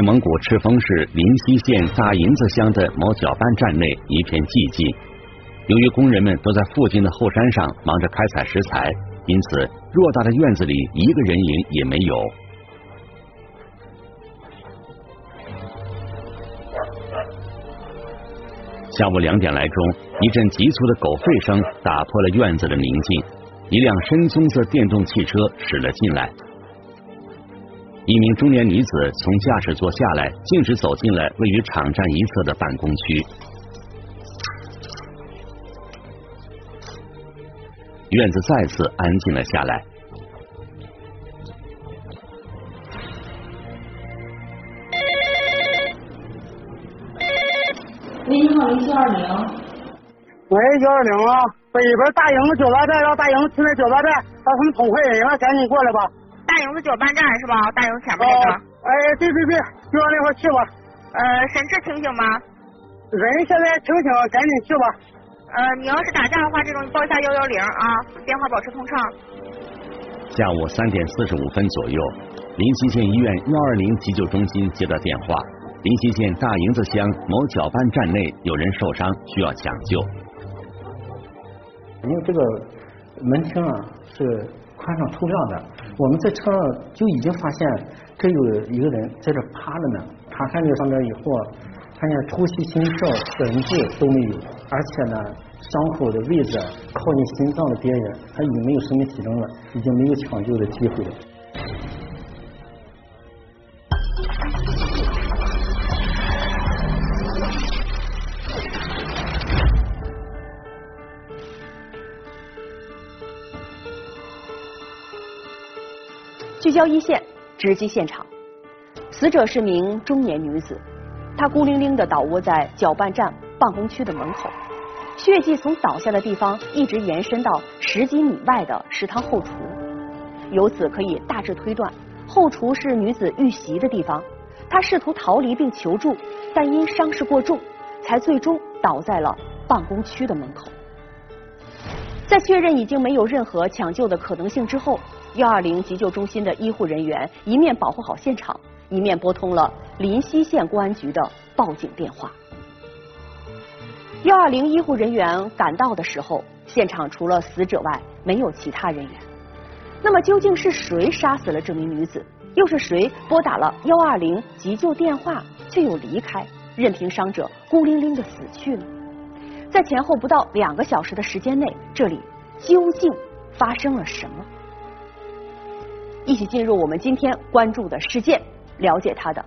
内蒙古赤峰市临溪县大营子乡的某搅拌站内一片寂静。由于工人们都在附近的后山上忙着开采石材，因此偌大的院子里一个人影也没有。下午两点来钟，一阵急促的狗吠声打破了院子的宁静。一辆深棕色电动汽车驶了进来。一名中年女子从驾驶座下来，径直走进了位于场站一侧的办公区。院子再次安静了下来。喂，你好，零七二零。喂，幺二零啊，北边大营子搅拌站，让大营子去那搅拌站，让他们捅坏人了，赶紧过来吧。大营子搅拌站是吧？大营子前面那个。哎，对对对，就往那块去吧。呃，神志清醒吗？人现在清醒，赶紧去吧。呃，你要是打架的话，这种你报一下幺幺零啊，电话保持通畅。下午三点四十五分左右，临西县医院幺二零急救中心接到电话。临西县大营子乡某搅拌站内有人受伤，需要抢救。因为这个门厅啊是宽敞透亮的，我们在车上就已经发现这有一个人在这趴着呢。查看那上面以后啊，发现呼吸、心跳、神志都没有，而且呢，伤口的位置靠近心脏的边缘，他已经没有生命体征了，已经没有抢救的机会了。聚焦一线，直击现场。死者是名中年女子，她孤零零地倒卧在搅拌站办公区的门口，血迹从倒下的地方一直延伸到十几米外的食堂后厨。由此可以大致推断，后厨是女子遇袭的地方。她试图逃离并求助，但因伤势过重，才最终倒在了办公区的门口。在确认已经没有任何抢救的可能性之后。幺二零急救中心的医护人员一面保护好现场，一面拨通了临溪县公安局的报警电话。幺二零医护人员赶到的时候，现场除了死者外没有其他人员。那么究竟是谁杀死了这名女子？又是谁拨打了幺二零急救电话却又离开，任凭伤者孤零零的死去呢？在前后不到两个小时的时间内，这里究竟发生了什么？一起进入我们今天关注的事件，了解它的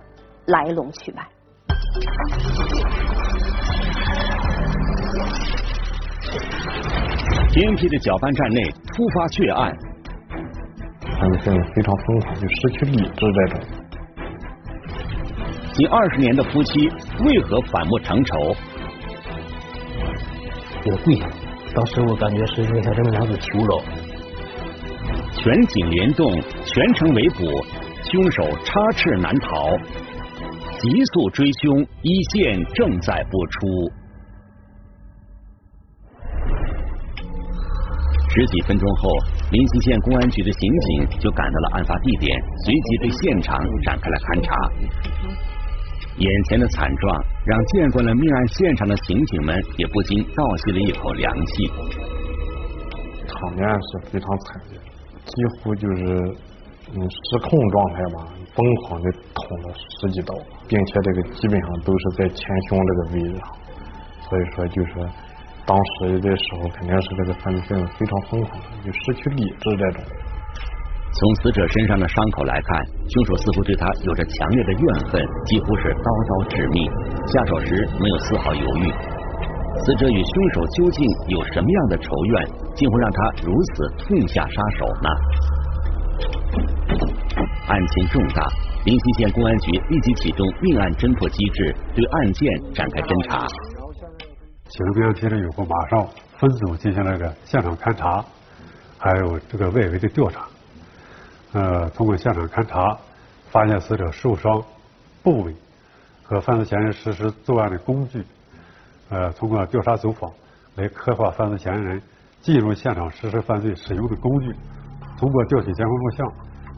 来龙去脉。偏僻的搅拌站内突发血案，他们现在非常疯狂，就失去理智这种。近二十年的夫妻为何反目成仇？我跪下，当时我感觉是在向这个男子求饶。全警联动，全程围捕，凶手插翅难逃，急速追凶，一线正在播出。十几分钟后，临溪县公安局的刑警就赶到了案发地点，随即对现场展开了勘查。眼前的惨状让见惯了命案现场的刑警们也不禁倒吸了一口凉气。场面是非常惨烈。几乎就是嗯失控状态吧，疯狂的捅了十几刀，并且这个基本上都是在前胸这个位置上，所以说就是当时的时候肯定是这个犯罪分子非常疯狂，就失去理智这种。从死者身上的伤口来看，凶手似乎对他有着强烈的怨恨，几乎是刀刀致命，下手时没有丝毫犹豫。死者与凶手究竟有什么样的仇怨，竟会让他如此痛下杀手呢？案情重大，临溪县公安局立即启动命案侦破机制，对案件展开侦查。刑事局提了以后，马上分组进行了个现场勘查，还有这个外围的调查。呃，通过现场勘查，发现死者受伤部位和犯罪嫌疑人实施作案的工具。呃，通过调查走访来刻画犯罪嫌疑人进入现场实施犯罪使用的工具。通过调取监控录像，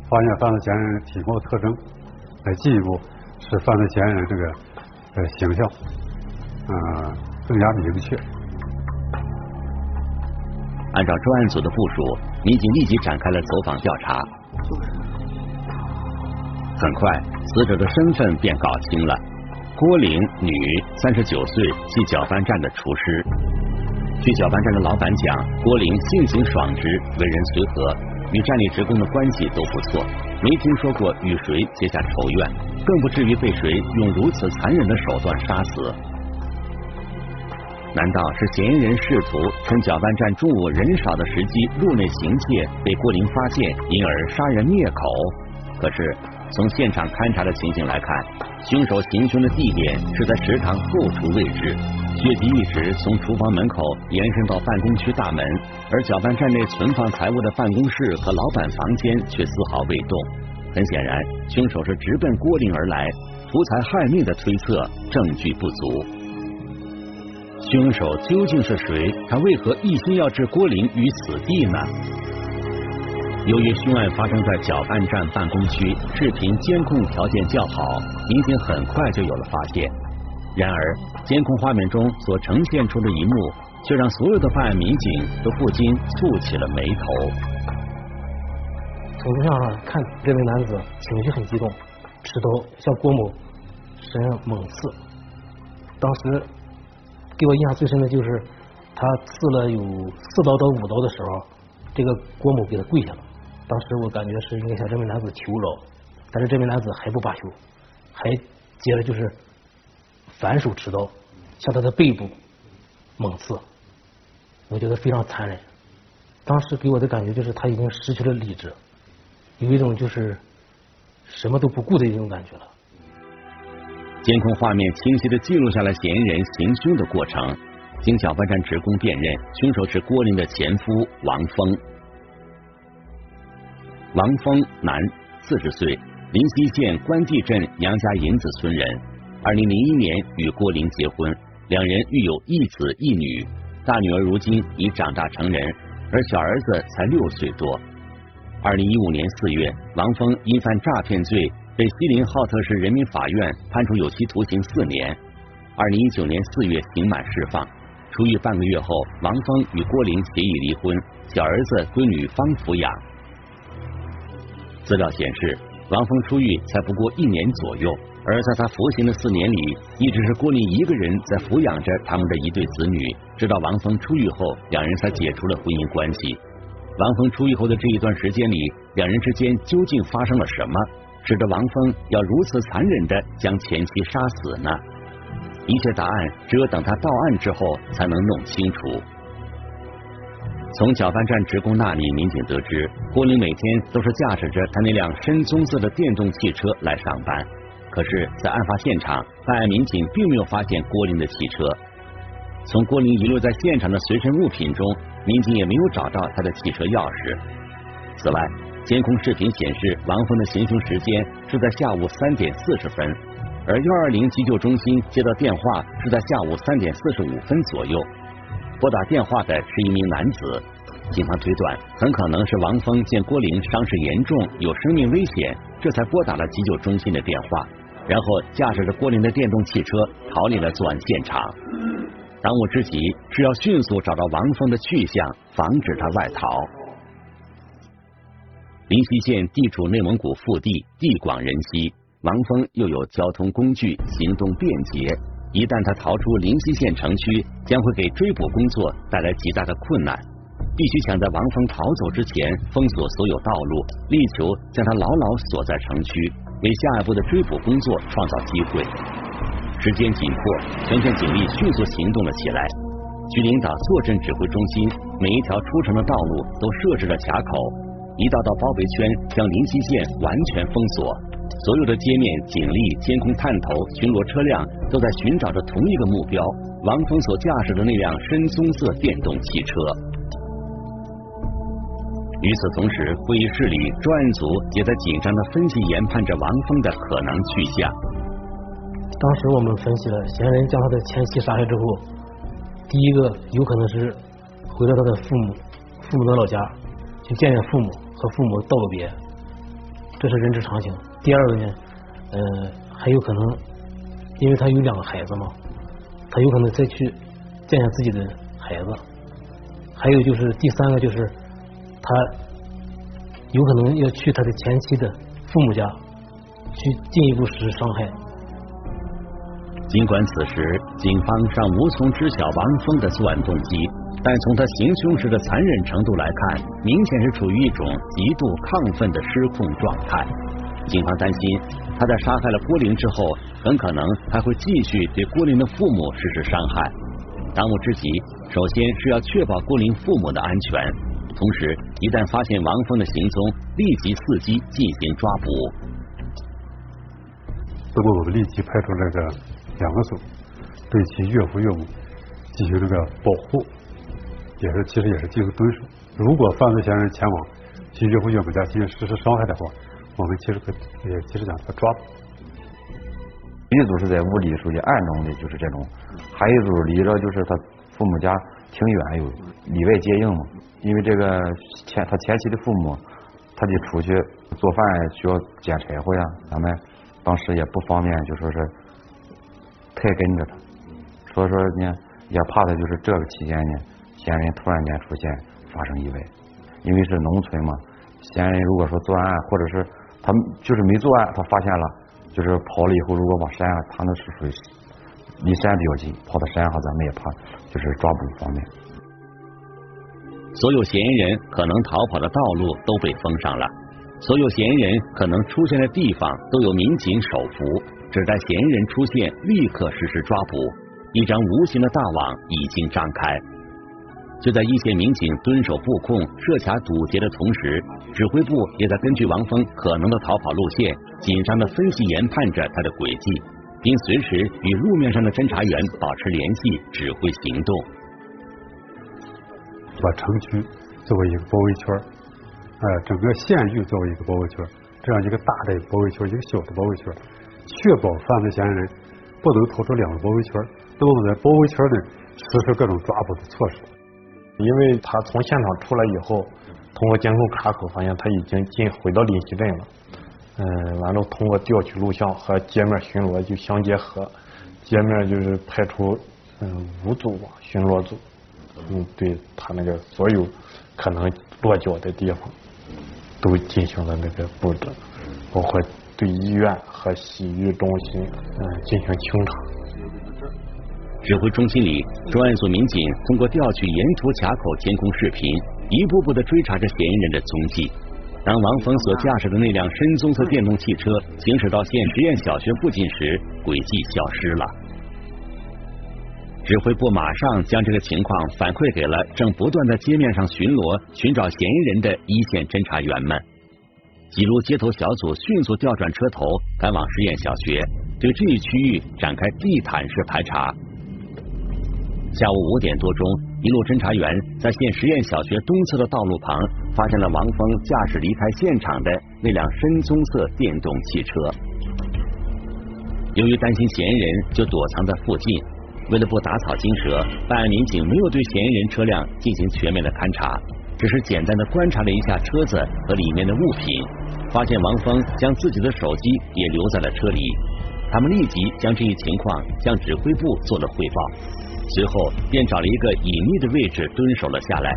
发现犯罪嫌疑人体貌特征来进一步使犯罪嫌疑人这个呃形象啊更加明确。按照专案组的部署，民警立即展开了走访调查。很快，死者的身份便搞清了：郭玲，女，三十九岁，系搅拌站的厨师。据搅拌站的老板讲，郭玲性情爽直，为人随和，与站里职工的关系都不错，没听说过与谁结下仇怨，更不至于被谁用如此残忍的手段杀死。难道是嫌疑人试图趁搅拌站中午人少的时机入内行窃，被郭玲发现，因而杀人灭口？可是从现场勘查的情形来看，凶手行凶的地点是在食堂后厨位置，血迹一直从厨房门口延伸到办公区大门，而搅拌站内存放财物的办公室和老板房间却丝毫未动。很显然，凶手是直奔郭林而来，图财害命的推测证据不足。凶手究竟是谁？他为何一心要置郭玲于死地呢？由于凶案发生在搅拌站办公区，视频监控条件较好，民警很快就有了发现。然而，监控画面中所呈现出的一幕，却让所有的办案民警都不禁蹙起了眉头。从录像上看，这名男子情绪很激动，持刀向郭某身上猛刺，当时。给我印象最深的就是他刺了有四刀到五刀的时候，这个郭某给他跪下了。当时我感觉是应该向这名男子求饶，但是这名男子还不罢休，还接着就是反手持刀向他的背部猛刺，我觉得非常残忍。当时给我的感觉就是他已经失去了理智，有一种就是什么都不顾的一种感觉了。监控画面清晰的记录下了嫌疑人行凶的过程。经搅拌站职工辨认，凶手是郭林的前夫王峰。王峰，男，四十岁，临溪县关帝镇杨家营子村人。二零零一年与郭玲结婚，两人育有一子一女。大女儿如今已长大成人，而小儿子才六岁多。二零一五年四月，王峰因犯诈骗罪。被锡林浩特市人民法院判处有期徒刑四年。二零一九年四月刑满释放，出狱半个月后，王峰与郭玲协议离婚，小儿子归女方抚养。资料显示，王峰出狱才不过一年左右，而在他服刑的四年里，一直是郭玲一个人在抚养着他们的一对子女。直到王峰出狱后，两人才解除了婚姻关系。王峰出狱后的这一段时间里，两人之间究竟发生了什么？使得王峰要如此残忍的将前妻杀死呢？一切答案只有等他到案之后才能弄清楚。从搅拌站职工那里，民警得知郭玲每天都是驾驶着他那辆深棕色的电动汽车来上班。可是，在案发现场，办案民警并没有发现郭玲的汽车。从郭玲遗留在现场的随身物品中，民警也没有找到他的汽车钥匙。此外，监控视频显示，王峰的行凶时间是在下午三点四十分，而幺二零急救中心接到电话是在下午三点四十五分左右。拨打电话的是一名男子，警方推断很可能是王峰见郭玲伤势严重，有生命危险，这才拨打了急救中心的电话，然后驾驶着郭玲的电动汽车逃离了作案现场。当务之急是要迅速找到王峰的去向，防止他外逃。临西县地处内蒙古腹地，地广人稀，王峰又有交通工具，行动便捷。一旦他逃出临溪县城区，将会给追捕工作带来极大的困难。必须抢在王峰逃走之前封锁所有道路，力求将他牢牢锁在城区，为下一步的追捕工作创造机会。时间紧迫，全县警力迅速行动了起来。局领导坐镇指挥中心，每一条出城的道路都设置了卡口。一道道包围圈将临溪县完全封锁，所有的街面警力、监控探头、巡逻车辆都在寻找着同一个目标——王峰所驾驶的那辆深棕色电动汽车。与此同时，会议室里专案组也在紧张的分析研判着王峰的可能去向。当时我们分析了，嫌疑人将他的前妻杀害之后，第一个有可能是回到他的父母父母的老家去见见父母。和父母道个别，这是人之常情。第二个呢，呃，还有可能，因为他有两个孩子嘛，他有可能再去见见自己的孩子。还有就是第三个就是他有可能要去他的前妻的父母家去进一步实施伤害。尽管此时警方尚无从知晓王峰的作案动机，但从他行凶时的残忍程度来看，明显是处于一种极度亢奋的失控状态。警方担心他在杀害了郭玲之后，很可能还会继续对郭玲的父母实施伤害。当务之急，首先是要确保郭玲父母的安全，同时一旦发现王峰的行踪，立即伺机进行抓捕。那么我们立即派出这个。两个组对其岳父岳母进行这个保护，也是其实也是进行蹲守。如果犯罪嫌疑人前往其岳父岳母家进行实施伤害的话，我们其实可也其实讲他抓捕。一组是在屋里属于暗中的，就是这种；还有一组离着就是他父母家挺远，有里外接应嘛。因为这个前他前妻的父母，他得出去做饭需要捡柴火呀，咱们当时也不方便，就说是。太跟着他，所以说呢，也怕他就是这个期间呢，嫌疑人突然间出现发生意外，因为是农村嘛，嫌疑人如果说作案，或者是他们就是没作案，他发现了，就是跑了以后，如果往山上，他那是属于离山比较近，跑到山上，咱们也怕就是抓捕方便。所有嫌疑人可能逃跑的道路都被封上了，所有嫌疑人可能出现的地方都有民警守伏。只待嫌疑人出现，立刻实施抓捕。一张无形的大网已经张开。就在一线民警蹲守布控、设卡堵截的同时，指挥部也在根据王峰可能的逃跑路线，紧张的分析研判着他的轨迹，并随时与路面上的侦查员保持联系，指挥行动。把城区作为一个包围圈，呃，整个县域作为一个包围圈，这样一个大的包围圈，一个小的包围圈。确保犯罪嫌疑人不能逃出两个包围圈，那么在包围圈内实施各种抓捕的措施。因为他从现场出来以后，通过监控卡口发现他已经进回到临溪镇了。嗯，完了通过调取录像和街面巡逻就相结合，街面就是派出嗯五组巡逻组，嗯，对他那个所有可能落脚的地方都进行了那个布置，包括。对医院和洗浴中心嗯进行清查。指挥中心里，专案组民警通过调取沿途卡口监控视频，一步步的追查着嫌疑人的踪迹。当王峰所驾驶的那辆深棕色电动汽车行驶到县实验小学附近时，轨迹消失了。指挥部马上将这个情况反馈给了正不断在街面上巡逻寻找嫌疑人的一线侦查员们。几路接头小组迅速调转车头，赶往实验小学，对这一区域展开地毯式排查。下午五点多钟，一路侦查员在县实验小学东侧的道路旁，发现了王峰驾驶离开现场的那辆深棕色电动汽车。由于担心嫌疑人就躲藏在附近，为了不打草惊蛇，办案民警没有对嫌疑人车辆进行全面的勘查。只是简单的观察了一下车子和里面的物品，发现王峰将自己的手机也留在了车里。他们立即将这一情况向指挥部做了汇报，随后便找了一个隐秘的位置蹲守了下来，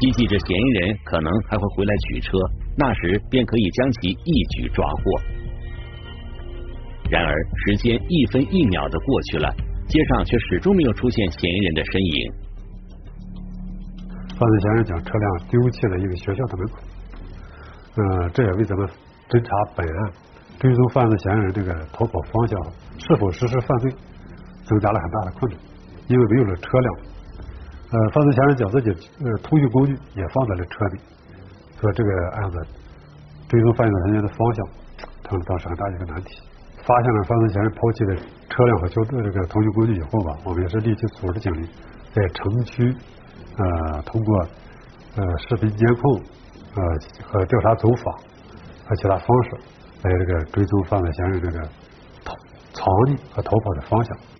希冀着嫌疑人可能还会回来取车，那时便可以将其一举抓获。然而时间一分一秒的过去了，街上却始终没有出现嫌疑人的身影。犯罪嫌疑人将车辆丢弃了一个学校的门口，嗯，这也为咱们侦查本案、追踪犯罪嫌疑人这个逃跑方向是否实施犯罪增加了很大的困难。因为没有了车辆，呃，犯罪嫌疑人将自己呃通讯工具也放在了车里，所以这个案子追踪犯罪嫌疑人的方向成了当时很大一个难题。发现了犯罪嫌疑人抛弃的车辆和交这个通讯工具以后吧，我们也是立即组织警力在城区。呃，通过呃视频监控呃和调查走访和其他方式来这个追踪犯罪嫌疑人这个逃藏匿和逃跑的方向。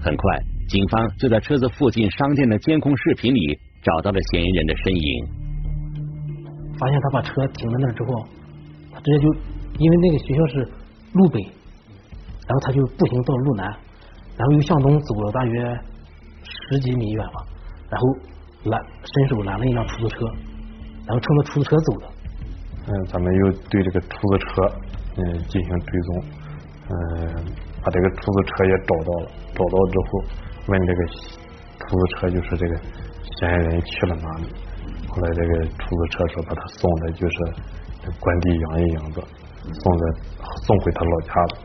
很快，警方就在车子附近商店的监控视频里找到了嫌疑人的身影。发现他把车停在那儿之后，他直接就因为那个学校是路北，然后他就步行到路南，然后又向东走了大约十几米远吧，然后拦伸手拦了一辆出租车，然后乘着出租车走的。嗯，咱们又对这个出租车嗯进行追踪，嗯，把这个出租车也找到了，找到之后问这个出租车就是这个嫌疑人去了哪里，后来这个出租车说把他送的就是关帝杨一营子，送的送回他老家了。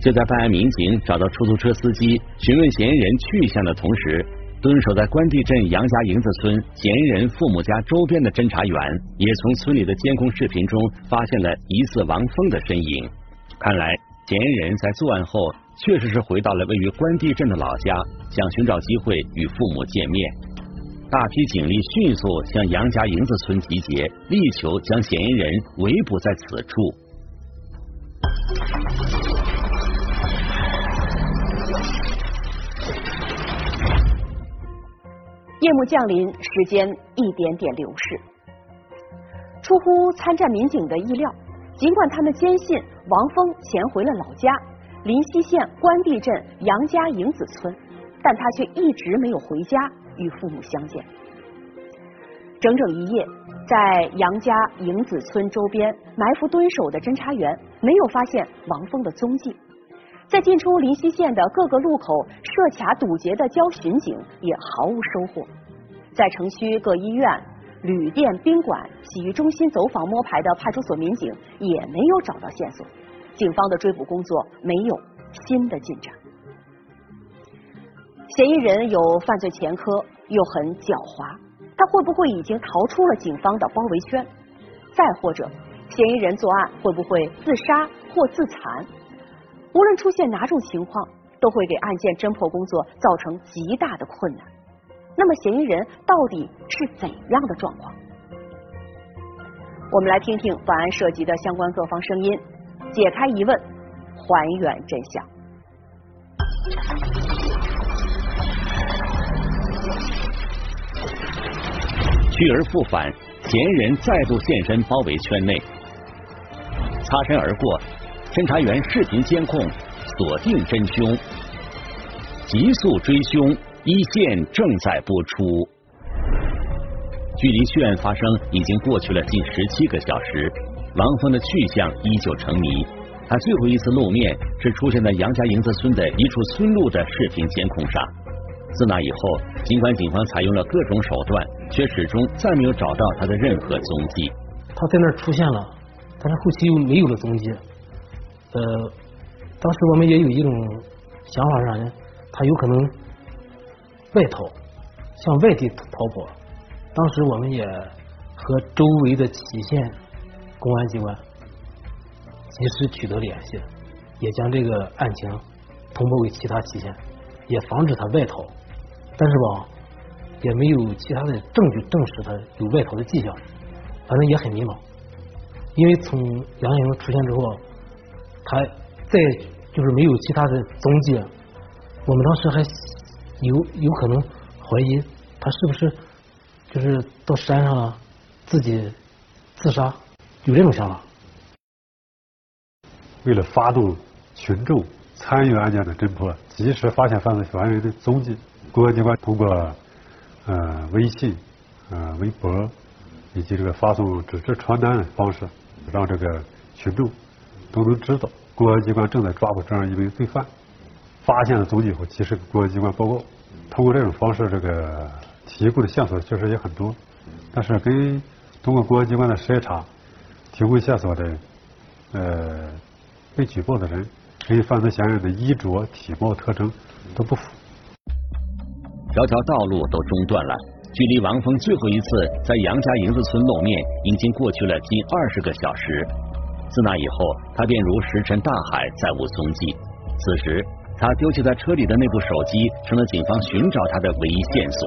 就在办案民警找到出租车司机询问嫌疑人去向的同时，蹲守在关帝镇杨家营子村嫌疑人父母家周边的侦查员，也从村里的监控视频中发现了疑似王峰的身影。看来，嫌疑人在作案后确实是回到了位于关帝镇的老家，想寻找机会与父母见面。大批警力迅速向杨家营子村集结，力求将嫌疑人围捕在此处。夜幕降临，时间一点点流逝。出乎参战民警的意料，尽管他们坚信王峰潜回了老家临溪县关地镇杨家营子村，但他却一直没有回家与父母相见。整整一夜，在杨家营子村周边埋伏蹲守的侦查员没有发现王峰的踪迹。在进出临溪县的各个路口设卡堵截的交巡警也毫无收获，在城区各医院、旅店、宾馆、洗浴中心走访摸排的派出所民警也没有找到线索，警方的追捕工作没有新的进展。嫌疑人有犯罪前科，又很狡猾，他会不会已经逃出了警方的包围圈？再或者，嫌疑人作案会不会自杀或自残？无论出现哪种情况，都会给案件侦破工作造成极大的困难。那么，嫌疑人到底是怎样的状况？我们来听听本案涉及的相关各方声音，解开疑问，还原真相。去而复返，嫌疑人再度现身包围圈内，擦身而过。侦查员视频监控锁定真凶，急速追凶，一线正在播出。距离血案发生已经过去了近十七个小时，王峰的去向依旧成谜。他最后一次露面是出现在杨家营子村的一处村路的视频监控上。自那以后，尽管警方采用了各种手段，却始终再没有找到他的任何踪迹。他在那儿出现了，但是后期又没有了踪迹。呃，当时我们也有一种想法是啥呢？他有可能外逃，向外地逃跑。当时我们也和周围的祁县公安机关及时取得联系，也将这个案情通报给其他祁县，也防止他外逃。但是吧，也没有其他的证据证实他有外逃的迹象，反正也很迷茫。因为从杨颖出现之后。他再就是没有其他的踪迹，我们当时还有有可能怀疑他是不是就是到山上了自己自杀，有这种想法。为了发动群众参与案件的侦破，及时发现犯罪嫌疑人的踪迹，公安机关通过呃微信、呃微博以及这个发送纸质传单的方式，让这个群众都能知道。公安机关正在抓捕这样一名罪犯，发现了踪迹以后及时给公安机关报告。通过这种方式，这个提供的线索确实也很多，但是跟通过公安机关的筛查提供线索的呃被举报的人跟犯罪嫌疑人的衣着、体貌特征都不符。条条道路都中断了，距离王峰最后一次在杨家营子村露面已经过去了近二十个小时。自那以后，他便如石沉大海，再无踪迹。此时，他丢弃在车里的那部手机，成了警方寻找他的唯一线索。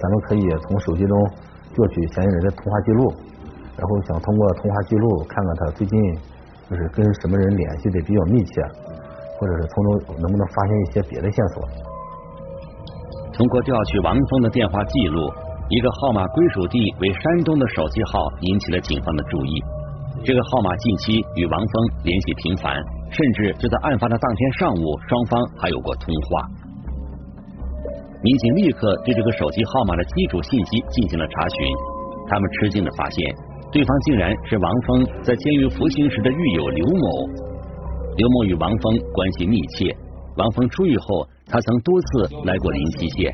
咱们可以从手机中调取嫌疑人的通话记录，然后想通过通话记录看看他最近就是跟什么人联系的比较密切，或者是从中能不能发现一些别的线索。通过调取王峰的电话记录，一个号码归属地为山东的手机号引起了警方的注意。这个号码近期与王峰联系频繁，甚至就在案发的当天上午，双方还有过通话。民警立刻对这个手机号码的基础信息进行了查询，他们吃惊的发现，对方竟然是王峰在监狱服刑时的狱友刘某。刘某与王峰关系密切，王峰出狱后，他曾多次来过临西县。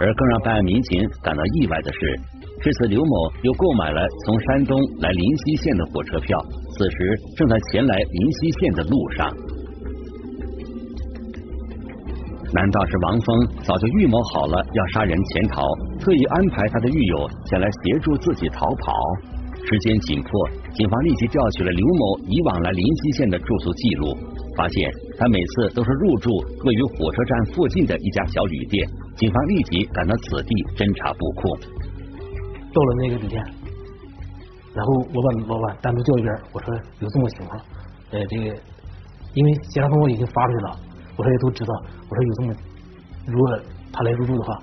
而更让办案民警感到意外的是，这次刘某又购买了从山东来临溪县的火车票，此时正在前来临溪县的路上。难道是王峰早就预谋好了要杀人潜逃，特意安排他的狱友前来协助自己逃跑？时间紧迫，警方立即调取了刘某以往来临溪县的住宿记录，发现他每次都是入住位于火车站附近的一家小旅店。警方立即赶到此地侦查布控。到了那个旅店，然后我把老板单独叫一边，我说有这么情况，呃，这个因为协查通告已经发出去了。我说也都知道，我说有这么，如果他来入住的话，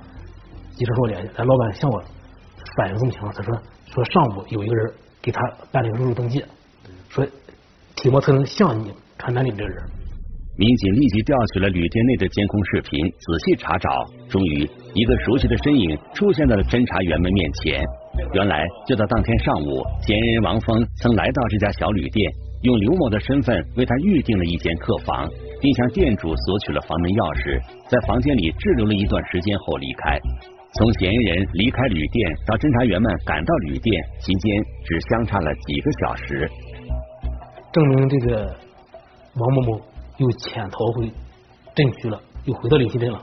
及时和我联系。咱老板向我反映这么情况，他说说上午有一个人给他办理入住登记，说体貌特征像你传单里这个人。民警立即调取了旅店内的监控视频，仔细查找，终于一个熟悉的身影出现在了侦查员们面前。原来就在当天上午，嫌疑人王峰曾来到这家小旅店，用刘某的身份为他预定了一间客房。并向店主索取了房门钥匙，在房间里滞留了一段时间后离开。从嫌疑人离开旅店到侦查员们赶到旅店，期间只相差了几个小时。证明这个王某某又潜逃回镇区了，又回到临溪镇了。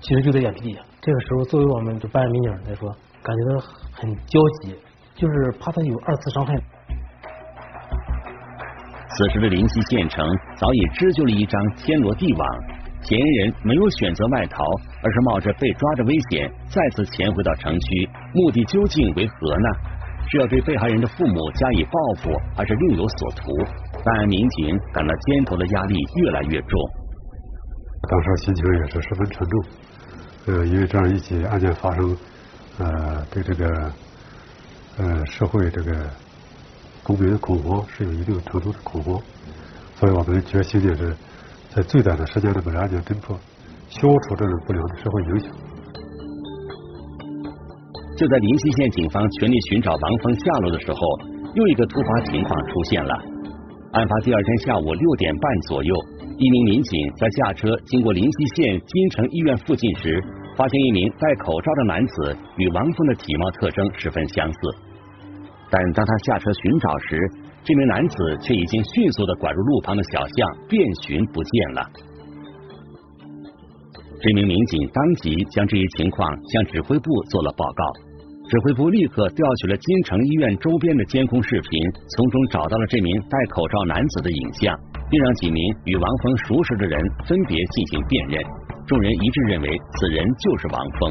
其实就在眼皮底下。这个时候，作为我们办案民警来说，感觉到很焦急，就是怕他有二次伤害。此时的临溪县城早已织就了一张天罗地网，嫌疑人没有选择外逃，而是冒着被抓的危险再次潜回到城区，目的究竟为何呢？是要对被害人的父母加以报复，还是另有所图？办案民警感到肩头的压力越来越重，当时心情也是十分沉重。呃，因为这样一起案件发生，呃，对这个呃社会这个。公民的恐慌是有一定程度的恐慌，所以我们决心的是在最短的时间内把案件侦破，消除这种不良的社会影响。就在临西县警方全力寻找王峰下落的时候，又一个突发情况出现了。案发第二天下午六点半左右，一名民警在驾车经过临溪县金城医院附近时，发现一名戴口罩的男子与王峰的体貌特征十分相似。但当他下车寻找时，这名男子却已经迅速的拐入路旁的小巷，遍寻不见了。这名民警当即将这一情况向指挥部做了报告，指挥部立刻调取了金城医院周边的监控视频，从中找到了这名戴口罩男子的影像，并让几名与王峰熟识的人分别进行辨认，众人一致认为此人就是王峰。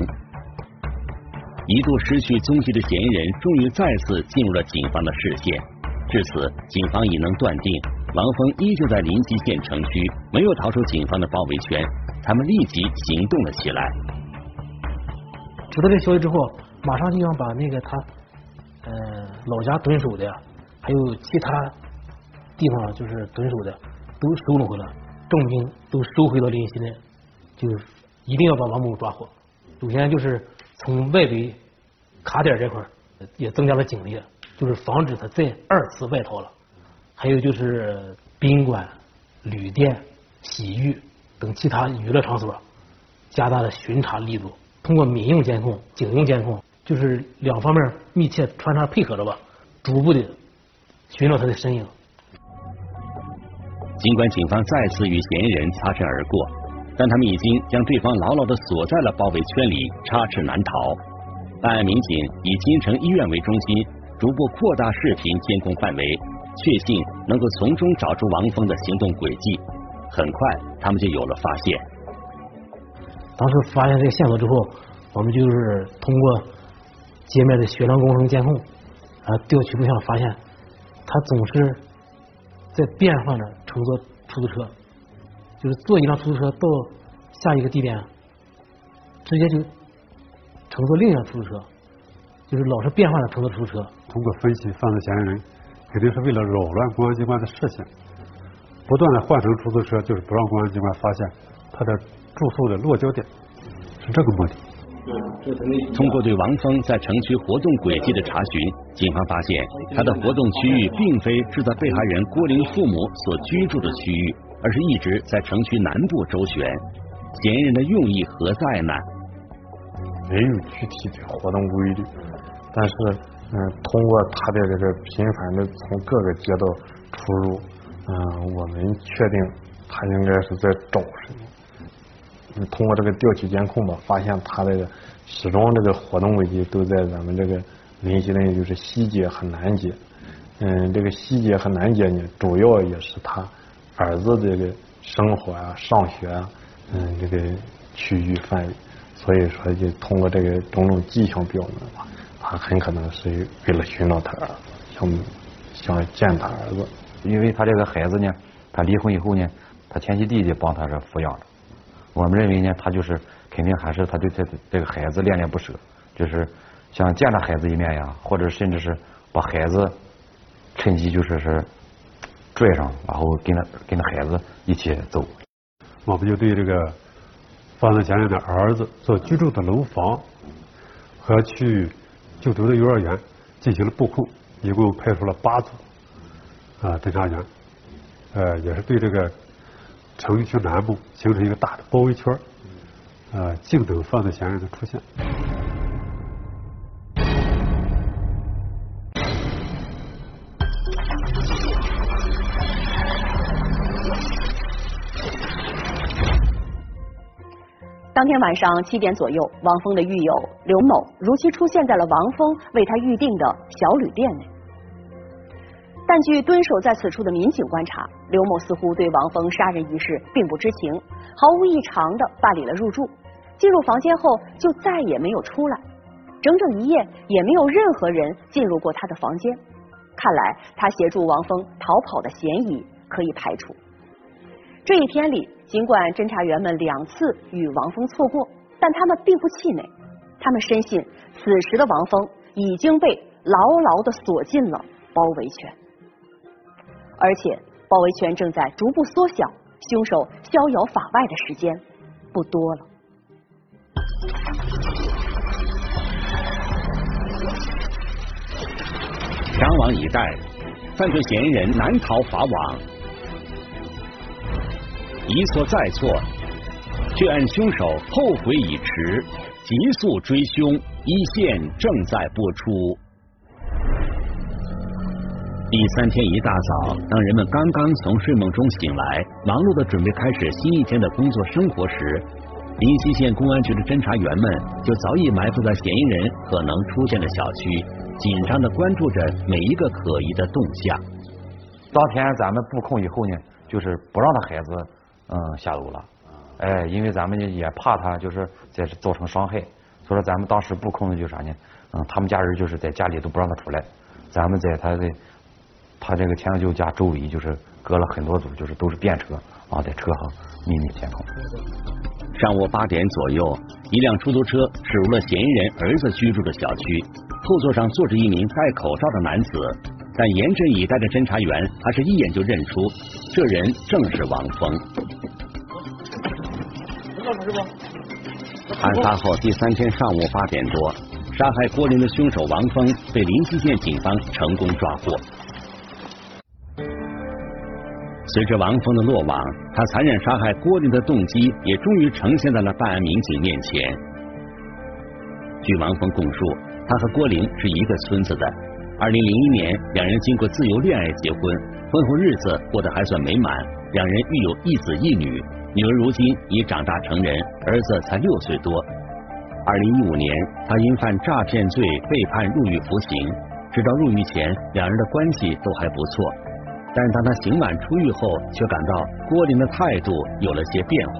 一度失去踪迹的嫌疑人，终于再次进入了警方的视线。至此，警方已能断定王峰依旧在临溪县城区，没有逃出警方的包围圈。他们立即行动了起来。知道这消息之后，马上就想把那个他呃老家蹲守的，还有其他地方就是蹲守的，都收拢回来，重兵都收回到临西镇，就一定要把王某抓获。首先就是。从外围卡点这块也增加了警力，就是防止他再二次外逃了。还有就是宾馆、旅店、洗浴等其他娱乐场所，加大了巡查力度。通过民用监控、警用监控，就是两方面密切穿插配合着吧，逐步的寻找他的身影。尽管警方再次与嫌疑人擦身而过。但他们已经将对方牢牢的锁在了包围圈里，插翅难逃。办案民警以金城医院为中心，逐步扩大视频监控范围，确信能够从中找出王峰的行动轨迹。很快，他们就有了发现。当时发现这个线索之后，我们就是通过街面的血量工程监控啊，调取录像，发现他总是在变换着乘坐出租车。就是坐一辆出租车到下一个地点，直接就乘坐另一辆出租车，就是老是变换着乘坐出租车。通过分析犯罪嫌疑人肯定是为了扰乱公安机关的视线，不断的换乘出租车，就是不让公安机关发现他的住宿的落脚点，是这个目的。通过对王峰在城区活动轨迹的查询，警方发现他的活动区域并非是在被害人郭玲父母所居住的区域，而是一直在城区南部周旋。嫌疑人的用意何在呢？没有具体的活动规律，但是嗯，通过他的这个频繁的从各个街道出入，嗯，我们确定他应该是在找什么。通过这个调取监控吧，发现他这个始终这个活动轨迹都在咱们这个临西的，就是西街和南街。嗯，这个西街和南街呢，主要也是他儿子这个生活啊、上学啊，嗯，这个区域范围。所以说，就通过这个种种迹象表明吧，他很可能是为了寻找他儿子，想想见他儿子。因为他这个孩子呢，他离婚以后呢，他前妻弟弟帮他是抚养着。我们认为呢，他就是肯定还是他对这这个孩子恋恋不舍，就是想见着孩子一面呀，或者甚至是把孩子趁机就是是拽上，然后跟他跟他孩子一起走。我们就对这个。犯罪嫌疑人的儿子所居住的楼房和去就读的幼儿园进行了布控，一共派出了八组啊侦查员，呃，也是对这个城区南部形成一个大的包围圈，呃，静等犯罪嫌疑人的出现。当天晚上七点左右，王峰的狱友刘某如期出现在了王峰为他预定的小旅店内。但据蹲守在此处的民警观察，刘某似乎对王峰杀人一事并不知情，毫无异常的办理了入住。进入房间后就再也没有出来，整整一夜也没有任何人进入过他的房间。看来他协助王峰逃跑的嫌疑可以排除。这一天里，尽管侦查员们两次与王峰错过，但他们并不气馁。他们深信，此时的王峰已经被牢牢的锁进了包围圈，而且包围圈正在逐步缩小，凶手逍遥法外的时间不多了。张网以待，犯罪嫌疑人难逃法网。一错再错，却按凶手后悔已迟，急速追凶，一线正在播出。第三天一大早，当人们刚刚从睡梦中醒来，忙碌的准备开始新一天的工作生活时，临西县公安局的侦查员们就早已埋伏在嫌疑人可能出现的小区，紧张的关注着每一个可疑的动向。当天咱们布控以后呢，就是不让他孩子。嗯，下楼了，哎，因为咱们也怕他就是在造成伤害，所以说咱们当时布控的就是啥呢？嗯，他们家人就是在家里都不让他出来，咱们在他的他这个前脚家周围就是隔了很多组，就是都是电车啊，在车上秘密监控。上午八点左右，一辆出租车驶入了嫌疑人儿子居住的小区，后座上坐着一名戴口罩的男子，但严阵以待的侦查员还是一眼就认出，这人正是王峰。案发后第三天上午八点多，杀害郭林的凶手王峰被临溪县警方成功抓获。随着王峰的落网，他残忍杀害郭林的动机也终于呈现在了办案民警面前。据王峰供述，他和郭林是一个村子的。二零零一年，两人经过自由恋爱结婚，婚后日子过得还算美满，两人育有一子一女。女儿如今已长大成人，儿子才六岁多。二零一五年，他因犯诈骗罪被判入狱服刑。直到入狱前，两人的关系都还不错。但当他刑满出狱后，却感到郭林的态度有了些变化。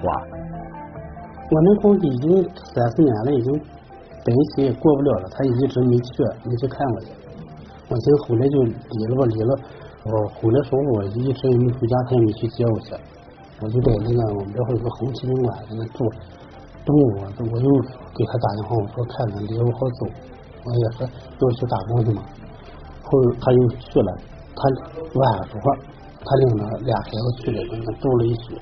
我们公司已经三四年了，已经本期过不了了，他一直没去，没去看我去。我寻思后来就离了吧，离了。我后来说我一直也没回家，他也没去接我去。我就在那个我们这会有个红旗宾馆在那住，中午我又给他打电话，我说看看离我好走，我也是要去打工去嘛。后他又去了，他晚上他领着俩孩子去了，跟他住了一宿。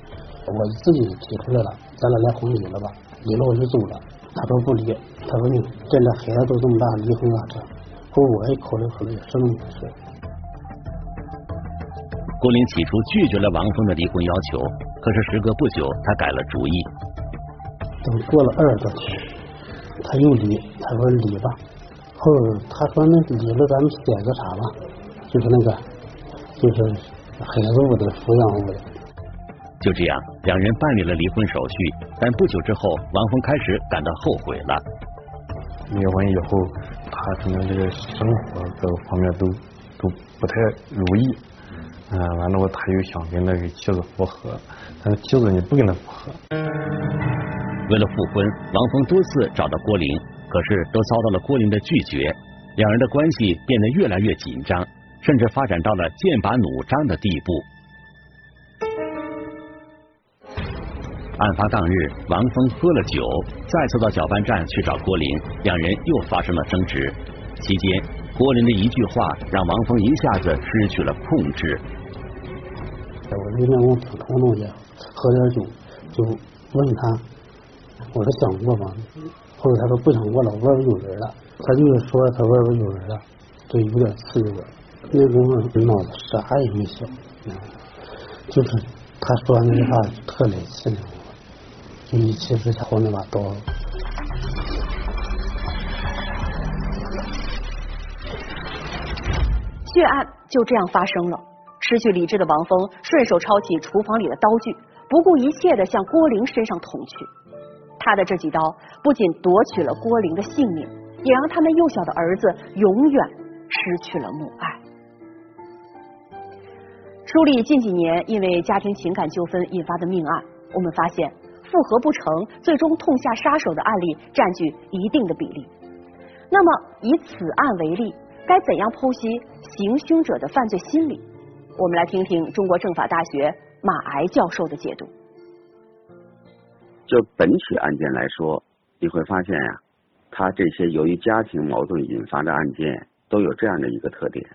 我自己提出来了，咱俩来婚礼了吧，离了我就走了。他说不离，他说你这俩孩子都这么大，离婚啊这。后我也考虑考虑，是那么回事。郭林起初拒绝了王峰的离婚要求，可是时隔不久，他改了主意。等过了二十多天，他又离，他说离吧。后他说那离了，咱们写个啥吧？就是那个，就是孩子我的抚养我的。就这样，两人办理了离婚手续，但不久之后，王峰开始感到后悔了。离婚以后，他可能这个生活各个方面都都不太如意。嗯，完了后他又想跟那个妻子复合，但是妻子你不跟他复合。为了复婚，王峰多次找到郭玲，可是都遭到了郭玲的拒绝，两人的关系变得越来越紧张，甚至发展到了剑拔弩张的地步。案发当日，王峰喝了酒，再次到搅拌站去找郭林，两人又发生了争执。期间，郭林的一句话让王峰一下子失去了控制。我那天我普通东西，喝点酒，就问他，我说想过吗？后来他说不想过了，外边有人了。他就是说他外边有人了，就有点刺激我。那功夫脑子啥也没想，就是他说那句话特来气的。就一气之下那把刀。血案就这样发生了。失去理智的王峰顺手抄起厨房里的刀具，不顾一切的向郭玲身上捅去。他的这几刀不仅夺取了郭玲的性命，也让他们幼小的儿子永远失去了母爱。梳理近几年因为家庭情感纠纷引发的命案，我们发现。复合不成，最终痛下杀手的案例占据一定的比例。那么，以此案为例，该怎样剖析行凶者的犯罪心理？我们来听听中国政法大学马癌教授的解读。就本起案件来说，你会发现呀，他这些由于家庭矛盾引发的案件都有这样的一个特点，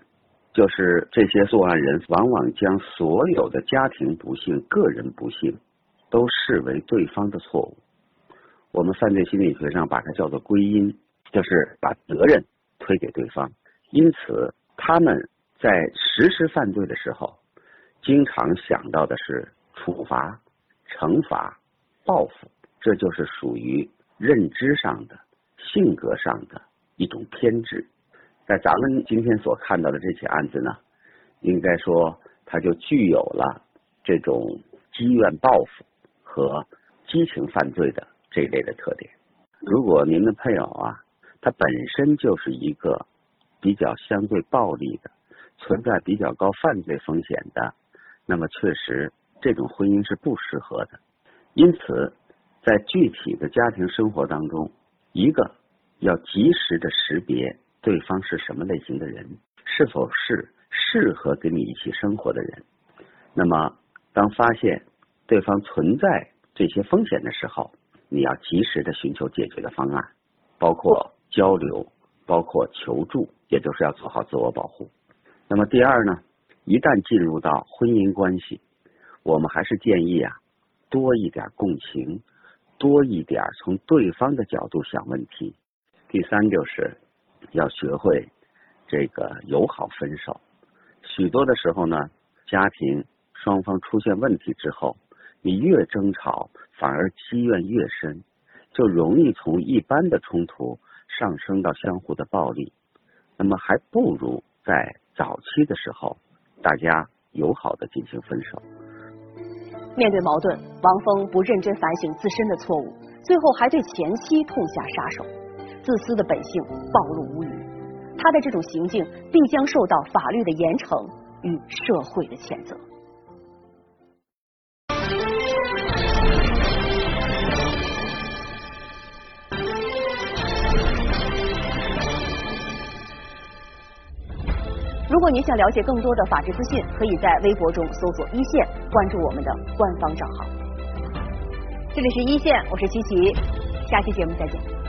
就是这些作案人往往将所有的家庭不幸、个人不幸。都视为对方的错误，我们犯罪心理学上把它叫做归因，就是把责任推给对方。因此，他们在实施犯罪的时候，经常想到的是处罚、惩罚、报复，这就是属于认知上的、性格上的一种偏执。在咱们今天所看到的这起案子呢，应该说，它就具有了这种积怨报复。和激情犯罪的这一类的特点。如果您的配偶啊，他本身就是一个比较相对暴力的，存在比较高犯罪风险的，那么确实这种婚姻是不适合的。因此，在具体的家庭生活当中，一个要及时的识别对方是什么类型的人，是否是适合跟你一起生活的人。那么，当发现。对方存在这些风险的时候，你要及时的寻求解决的方案，包括交流，包括求助，也就是要做好自我保护。那么第二呢，一旦进入到婚姻关系，我们还是建议啊，多一点共情，多一点从对方的角度想问题。第三就是要学会这个友好分手。许多的时候呢，家庭双方出现问题之后。你越争吵，反而积怨越深，就容易从一般的冲突上升到相互的暴力。那么，还不如在早期的时候，大家友好的进行分手。面对矛盾，王峰不认真反省自身的错误，最后还对前妻痛下杀手，自私的本性暴露无遗。他的这种行径必将受到法律的严惩与社会的谴责。如果您想了解更多的法治资讯，可以在微博中搜索“一线”，关注我们的官方账号。这里是一线，我是琪琪，下期节目再见。